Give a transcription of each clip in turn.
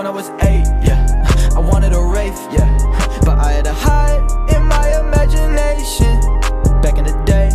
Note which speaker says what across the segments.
Speaker 1: when I was eight, yeah. I wanted a Wraith, yeah. But I had to hide in my imagination. Back in the day,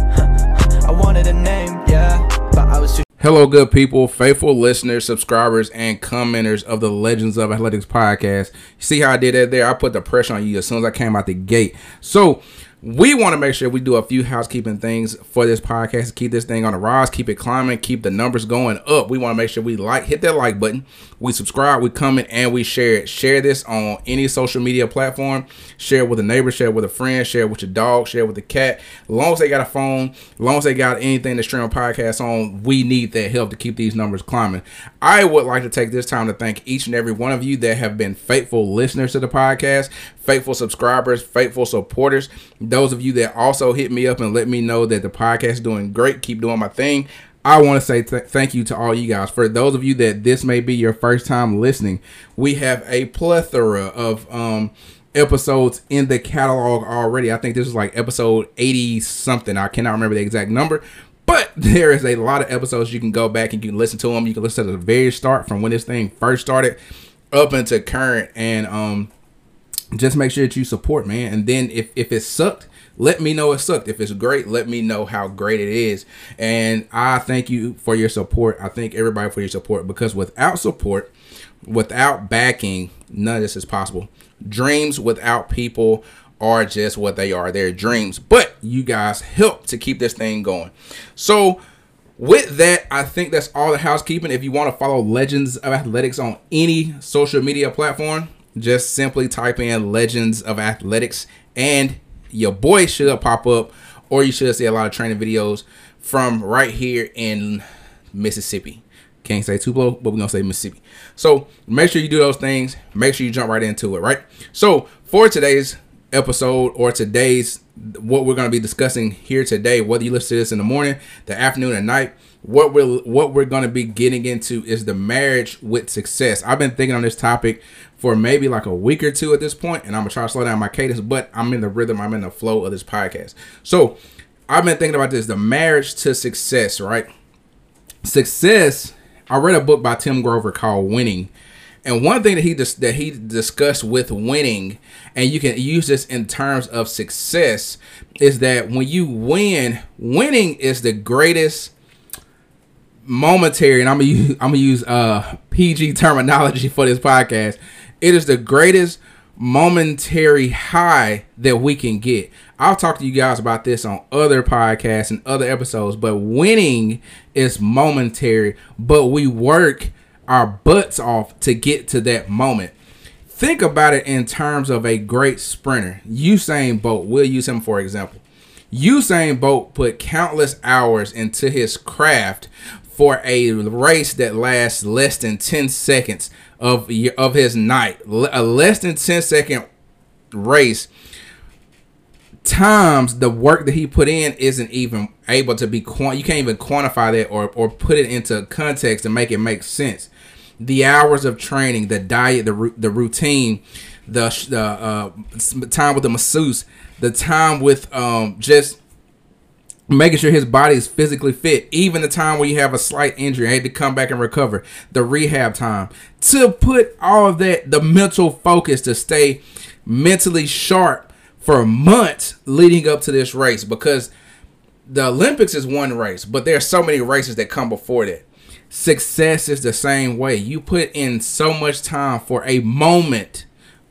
Speaker 1: I wanted a name, yeah. But I was too
Speaker 2: Hello, good people, faithful listeners, subscribers, and commenters of the Legends of Athletics podcast. See how I did that there? I put the pressure on you as soon as I came out the gate. So, we want to make sure we do a few housekeeping things for this podcast to keep this thing on the rise, keep it climbing, keep the numbers going up. We want to make sure we like, hit that like button, we subscribe, we comment, and we share it. Share this on any social media platform. Share it with a neighbor, share it with a friend, share it with your dog, share it with a cat. As long as they got a phone, as long as they got anything to stream a podcast on, we need that help to keep these numbers climbing. I would like to take this time to thank each and every one of you that have been faithful listeners to the podcast, faithful subscribers, faithful supporters. Those of you that also hit me up and let me know that the podcast is doing great, keep doing my thing. I want to say th- thank you to all you guys. For those of you that this may be your first time listening, we have a plethora of um, episodes in the catalog already. I think this is like episode 80 something. I cannot remember the exact number, but there is a lot of episodes you can go back and you can listen to them. You can listen to the very start from when this thing first started up into current and um just make sure that you support, man. And then if if it sucked, let me know it sucked. If it's great, let me know how great it is. And I thank you for your support. I thank everybody for your support because without support, without backing, none of this is possible. Dreams without people are just what they are. They're dreams. But you guys help to keep this thing going. So with that, I think that's all the housekeeping. If you want to follow Legends of Athletics on any social media platform, just simply type in Legends of Athletics and your boy should pop up, or you should see a lot of training videos from right here in Mississippi. Can't say Tupelo, but we're gonna say Mississippi. So make sure you do those things. Make sure you jump right into it, right? So for today's episode or today's what we're to be discussing here today whether you listen to this in the morning the afternoon and night what we're what we're going to be getting into is the marriage with success. I've been thinking on this topic for maybe like a week or two at this point and i'm gonna try to slow down my cadence but i'm in the rhythm i'm in the flow of this podcast. So i've been thinking about this the marriage to success right? Success i read a book by tim grover called winning and one thing that he dis- that he discussed with winning, and you can use this in terms of success, is that when you win, winning is the greatest momentary. And I'm gonna use I'm gonna use uh PG terminology for this podcast. It is the greatest momentary high that we can get. I'll talk to you guys about this on other podcasts and other episodes, but winning is momentary, but we work our butts off to get to that moment. Think about it in terms of a great sprinter. Usain Bolt, we'll use him for example. Usain Bolt put countless hours into his craft for a race that lasts less than 10 seconds of of his night. A less than 10 second race times the work that he put in isn't even able to be quant you can't even quantify that or or put it into context and make it make sense the hours of training, the diet, the the routine, the the uh, time with the masseuse, the time with um, just making sure his body is physically fit, even the time where you have a slight injury, had to come back and recover, the rehab time, to put all of that, the mental focus to stay mentally sharp for months leading up to this race because the Olympics is one race, but there are so many races that come before that. Success is the same way. You put in so much time for a moment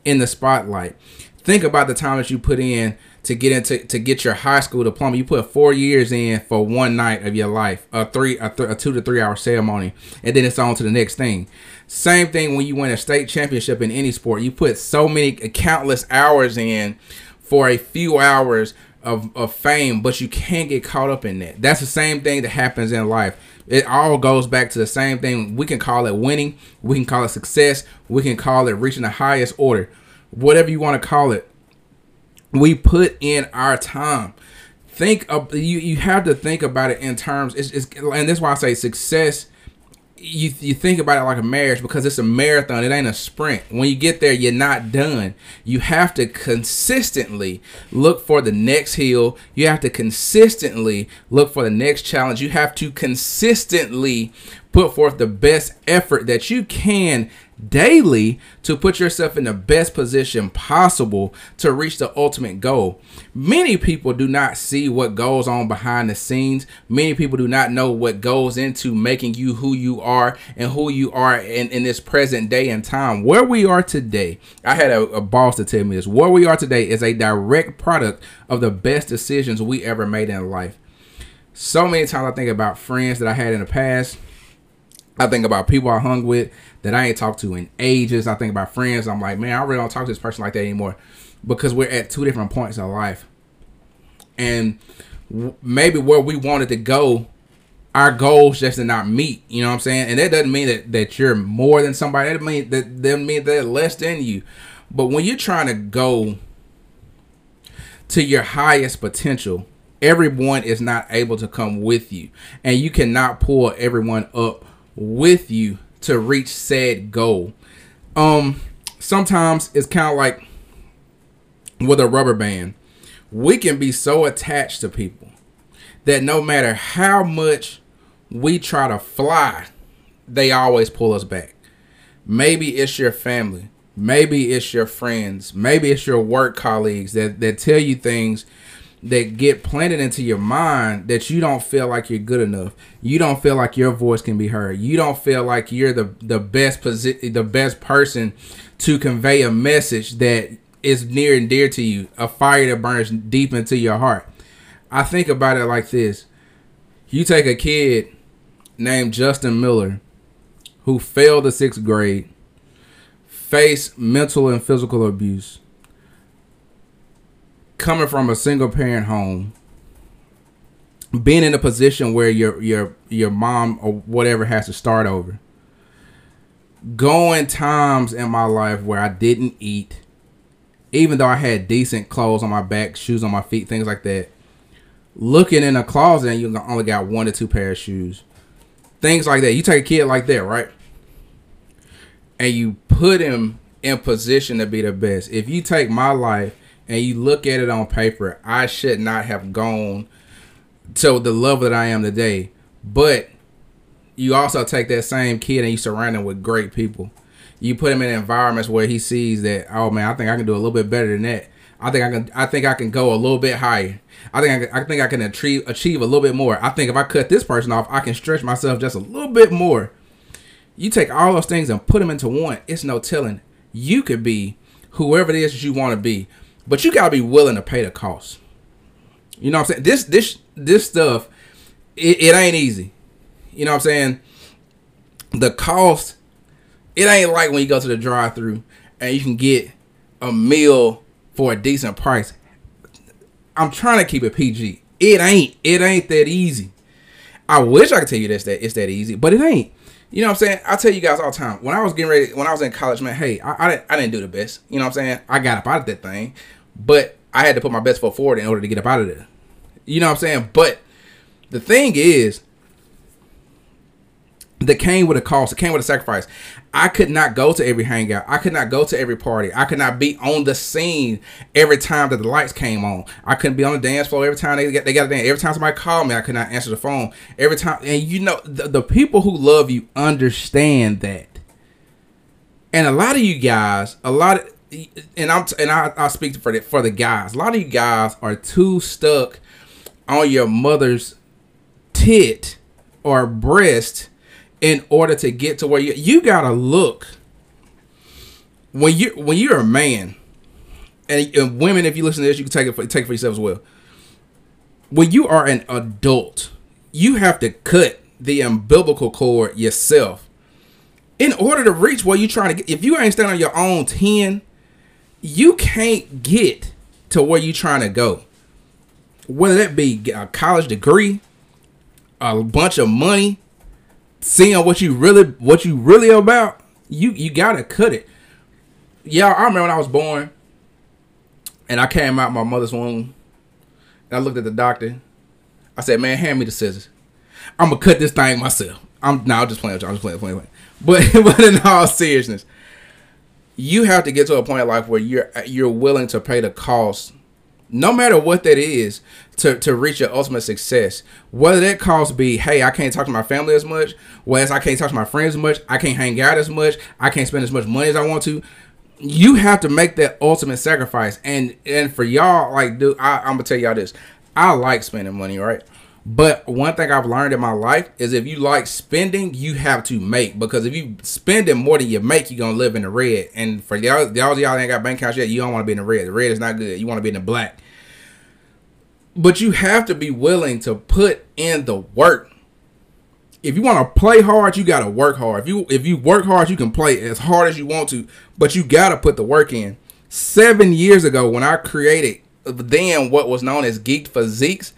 Speaker 2: in the spotlight. Think about the time that you put in to get into to get your high school diploma. You put four years in for one night of your life, a three, a, th- a two to three hour ceremony, and then it's on to the next thing. Same thing when you win a state championship in any sport. You put so many countless hours in for a few hours of, of fame, but you can't get caught up in that. That's the same thing that happens in life. It all goes back to the same thing. We can call it winning, we can call it success, we can call it reaching the highest order. Whatever you want to call it. We put in our time. Think of you you have to think about it in terms it's, it's and that's why I say success you you think about it like a marriage because it's a marathon. It ain't a sprint. When you get there, you're not done. You have to consistently look for the next hill. You have to consistently look for the next challenge. You have to consistently put forth the best effort that you can daily to put yourself in the best position possible to reach the ultimate goal. Many people do not see what goes on behind the scenes. Many people do not know what goes into making you who you are and who you are in, in this present day and time. Where we are today, I had a, a boss to tell me this. Where we are today is a direct product of the best decisions we ever made in life. So many times I think about friends that I had in the past. I think about people I hung with that I ain't talked to in ages. I think about friends. I'm like, man, I really don't talk to this person like that anymore because we're at two different points in life. And maybe where we wanted to go, our goals just did not meet. You know what I'm saying? And that doesn't mean that, that you're more than somebody. That mean that doesn't mean they're less than you. But when you're trying to go to your highest potential, everyone is not able to come with you. And you cannot pull everyone up with you to reach said goal. Um, sometimes it's kind of like with a rubber band. We can be so attached to people that no matter how much we try to fly, they always pull us back. Maybe it's your family, maybe it's your friends, maybe it's your work colleagues that, that tell you things that get planted into your mind that you don't feel like you're good enough. You don't feel like your voice can be heard. You don't feel like you're the the best position, the best person to convey a message that is near and dear to you, a fire that burns deep into your heart. I think about it like this. You take a kid named Justin Miller who failed the 6th grade, faced mental and physical abuse coming from a single parent home, being in a position where your your your mom or whatever has to start over. Going times in my life where I didn't eat, even though I had decent clothes on my back, shoes on my feet, things like that. Looking in a closet and you only got one or two pair of shoes. Things like that. You take a kid like that, right? And you put him in position to be the best. If you take my life and you look at it on paper, I should not have gone to the level that I am today. But you also take that same kid and you surround him with great people. You put him in environments where he sees that, oh man, I think I can do a little bit better than that. I think I can. I think I can go a little bit higher. I think I, can, I think I can achieve achieve a little bit more. I think if I cut this person off, I can stretch myself just a little bit more. You take all those things and put them into one. It's no telling. You could be whoever it is that you want to be. But you gotta be willing to pay the cost. You know what I'm saying? This this this stuff, it, it ain't easy. You know what I'm saying? The cost, it ain't like when you go to the drive through and you can get a meal for a decent price. I'm trying to keep it PG. It ain't. It ain't that easy. I wish I could tell you this that it's that easy, but it ain't. You know what I'm saying? I tell you guys all the time. When I was getting ready, when I was in college, man, hey, I, I, didn't, I didn't do the best. You know what I'm saying? I got up out of that thing, but I had to put my best foot forward in order to get up out of there. You know what I'm saying? But the thing is, that came with a cost. It came with a sacrifice. I could not go to every hangout. I could not go to every party. I could not be on the scene every time that the lights came on. I couldn't be on the dance floor every time they got they got a dance. Every time somebody called me, I could not answer the phone. Every time, and you know, the, the people who love you understand that. And a lot of you guys, a lot of, and I'm and I I speak for the for the guys. A lot of you guys are too stuck on your mother's tit or breast in order to get to where you you gotta look. When you when you're a man and, and, women if you listen to this you can take it for take it for yourself as well. When you are an adult you have to cut the umbilical cord yourself in order to reach where you're trying to get. If you ain't standing on your own 10 you can't get to where you're trying to go. Whether that be a college degree a bunch of money seeing what you really what you really about, you you gotta cut it. Yeah, I remember when I was born, and I came out my mother's womb, and I looked at the doctor. I said, "Man, hand me the scissors. I'm gonna cut this thing myself." I'm now nah, just playing. with you. I'm just playing, playing, playing. But but in all seriousness, you have to get to a point in life where you're you're willing to pay the cost, no matter what that is, to, to reach your ultimate success. Whether that cost be, hey, I can't talk to my family as much, whereas I can't talk to my friends as much, I can't hang out as much, I can't spend as much money as I want to. You have to make that ultimate sacrifice. And and for y'all, like, dude, I, I'm gonna tell y'all this. I like spending money, right? But one thing I've learned in my life is if you like spending, you have to make because if you spending more than you make, you're gonna live in the red. And for y'all, y'all, y'all ain't got bank accounts yet, you don't want to be in the red. The red is not good. You want to be in the black. But you have to be willing to put in the work. If you want to play hard, you gotta work hard. If you if you work hard, you can play as hard as you want to, but you gotta put the work in. Seven years ago, when I created uh, then what was known as Geek Physiques,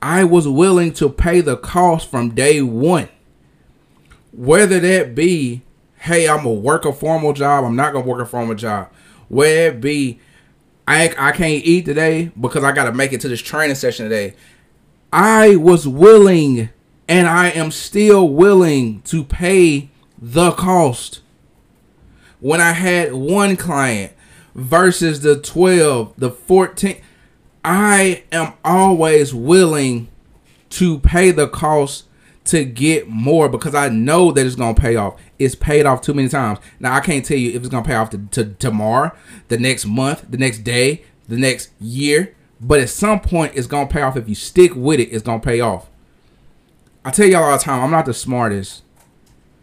Speaker 2: I was willing to pay the cost from day one. Whether that be, hey, I'm gonna work a formal job, I'm not gonna work a formal job. Whether it be, I I can't eat today because I gotta make it to this training session today. I was willing, and I am still willing to pay the cost. When I had one client versus the 12, the 14, I am always willing to pay the cost to get more because I know that it's gonna pay off. It's paid off too many times. Now I can't tell you if it's gonna pay off to, to tomorrow, the next month, the next day, the next year, but at some point it's gonna pay off. If you stick with it, it's gonna pay off. I tell y'all all the time, I'm not the smartest,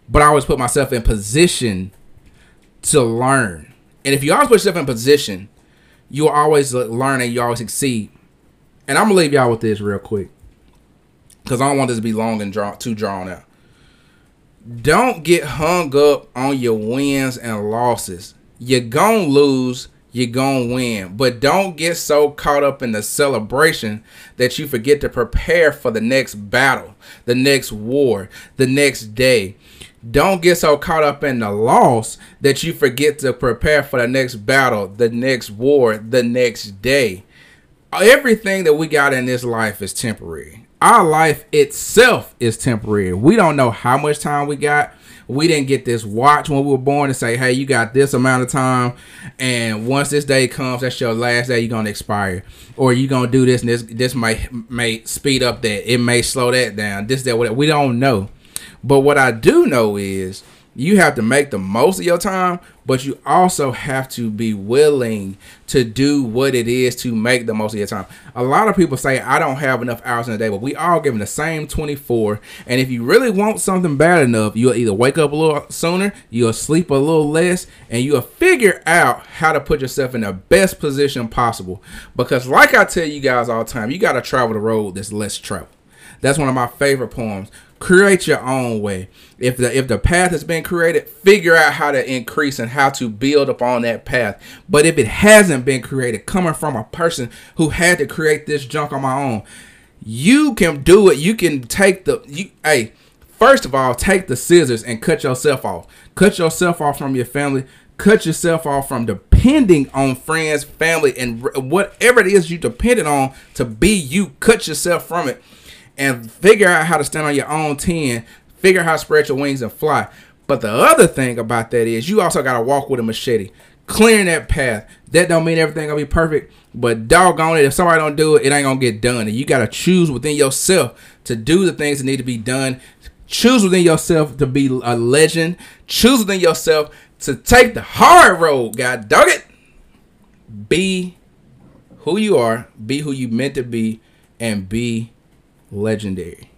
Speaker 2: but I always put myself in position to learn. And if you always put yourself in position you'll always learn and you always succeed. And I'm gonna leave y'all with this real quick, because I don't want this to be long and drawn too drawn out. Don't get hung up on your wins and losses. You're gonna lose, you're gonna win, but don't get so caught up in the celebration that you forget to prepare for the next battle, the next war, the next day. Don't get so caught up in the loss that you forget to prepare for the next battle, the next war, the next day. Everything that we got in this life is temporary. Our life itself is temporary. We don't know how much time we got. We didn't get this watch when we were born to say, hey, you got this amount of time. And once this day comes, that's your last day, you're gonna expire. Or you're gonna do this and this this might may speed up that. It may slow that down. This, that, whatever. We don't know. But what I do know is you have to make the most of your time, but you also have to be willing to do what it is to make the most of your time. A lot of people say, I don't have enough hours in a day, but we all given the same 24. And if you really want something bad enough, you'll either wake up a little sooner, you'll sleep a little less, and you'll figure out how to put yourself in the best position possible. Because, like I tell you guys all the time, you got to travel the road that's less traveled. That's one of my favorite poems. Create your own way. If the if the path has been created figure out how to increase and how to build upon that path. But if it hasn't been created coming from a person who had to create this junk on my own you can do it. You can take the you hey first of all take the scissors and cut yourself off. Cut yourself off from your family. Cut yourself off from depending on friends family and whatever it is you depended on to be you. Cut yourself from it and figure out how to stand on your own 10, figure out how to spread your wings and fly. But the other thing about that is you also got to walk with a machete, clearing that path. That don't mean everything gonna be perfect, but doggone it, if somebody don't do it, it ain't gonna get done. And you gotta choose within yourself to do the things that need to be done. Choose within yourself to be a legend. Choose within yourself to take the hard road. God dog it. Be who you are. Be who you meant to be, and be legendary.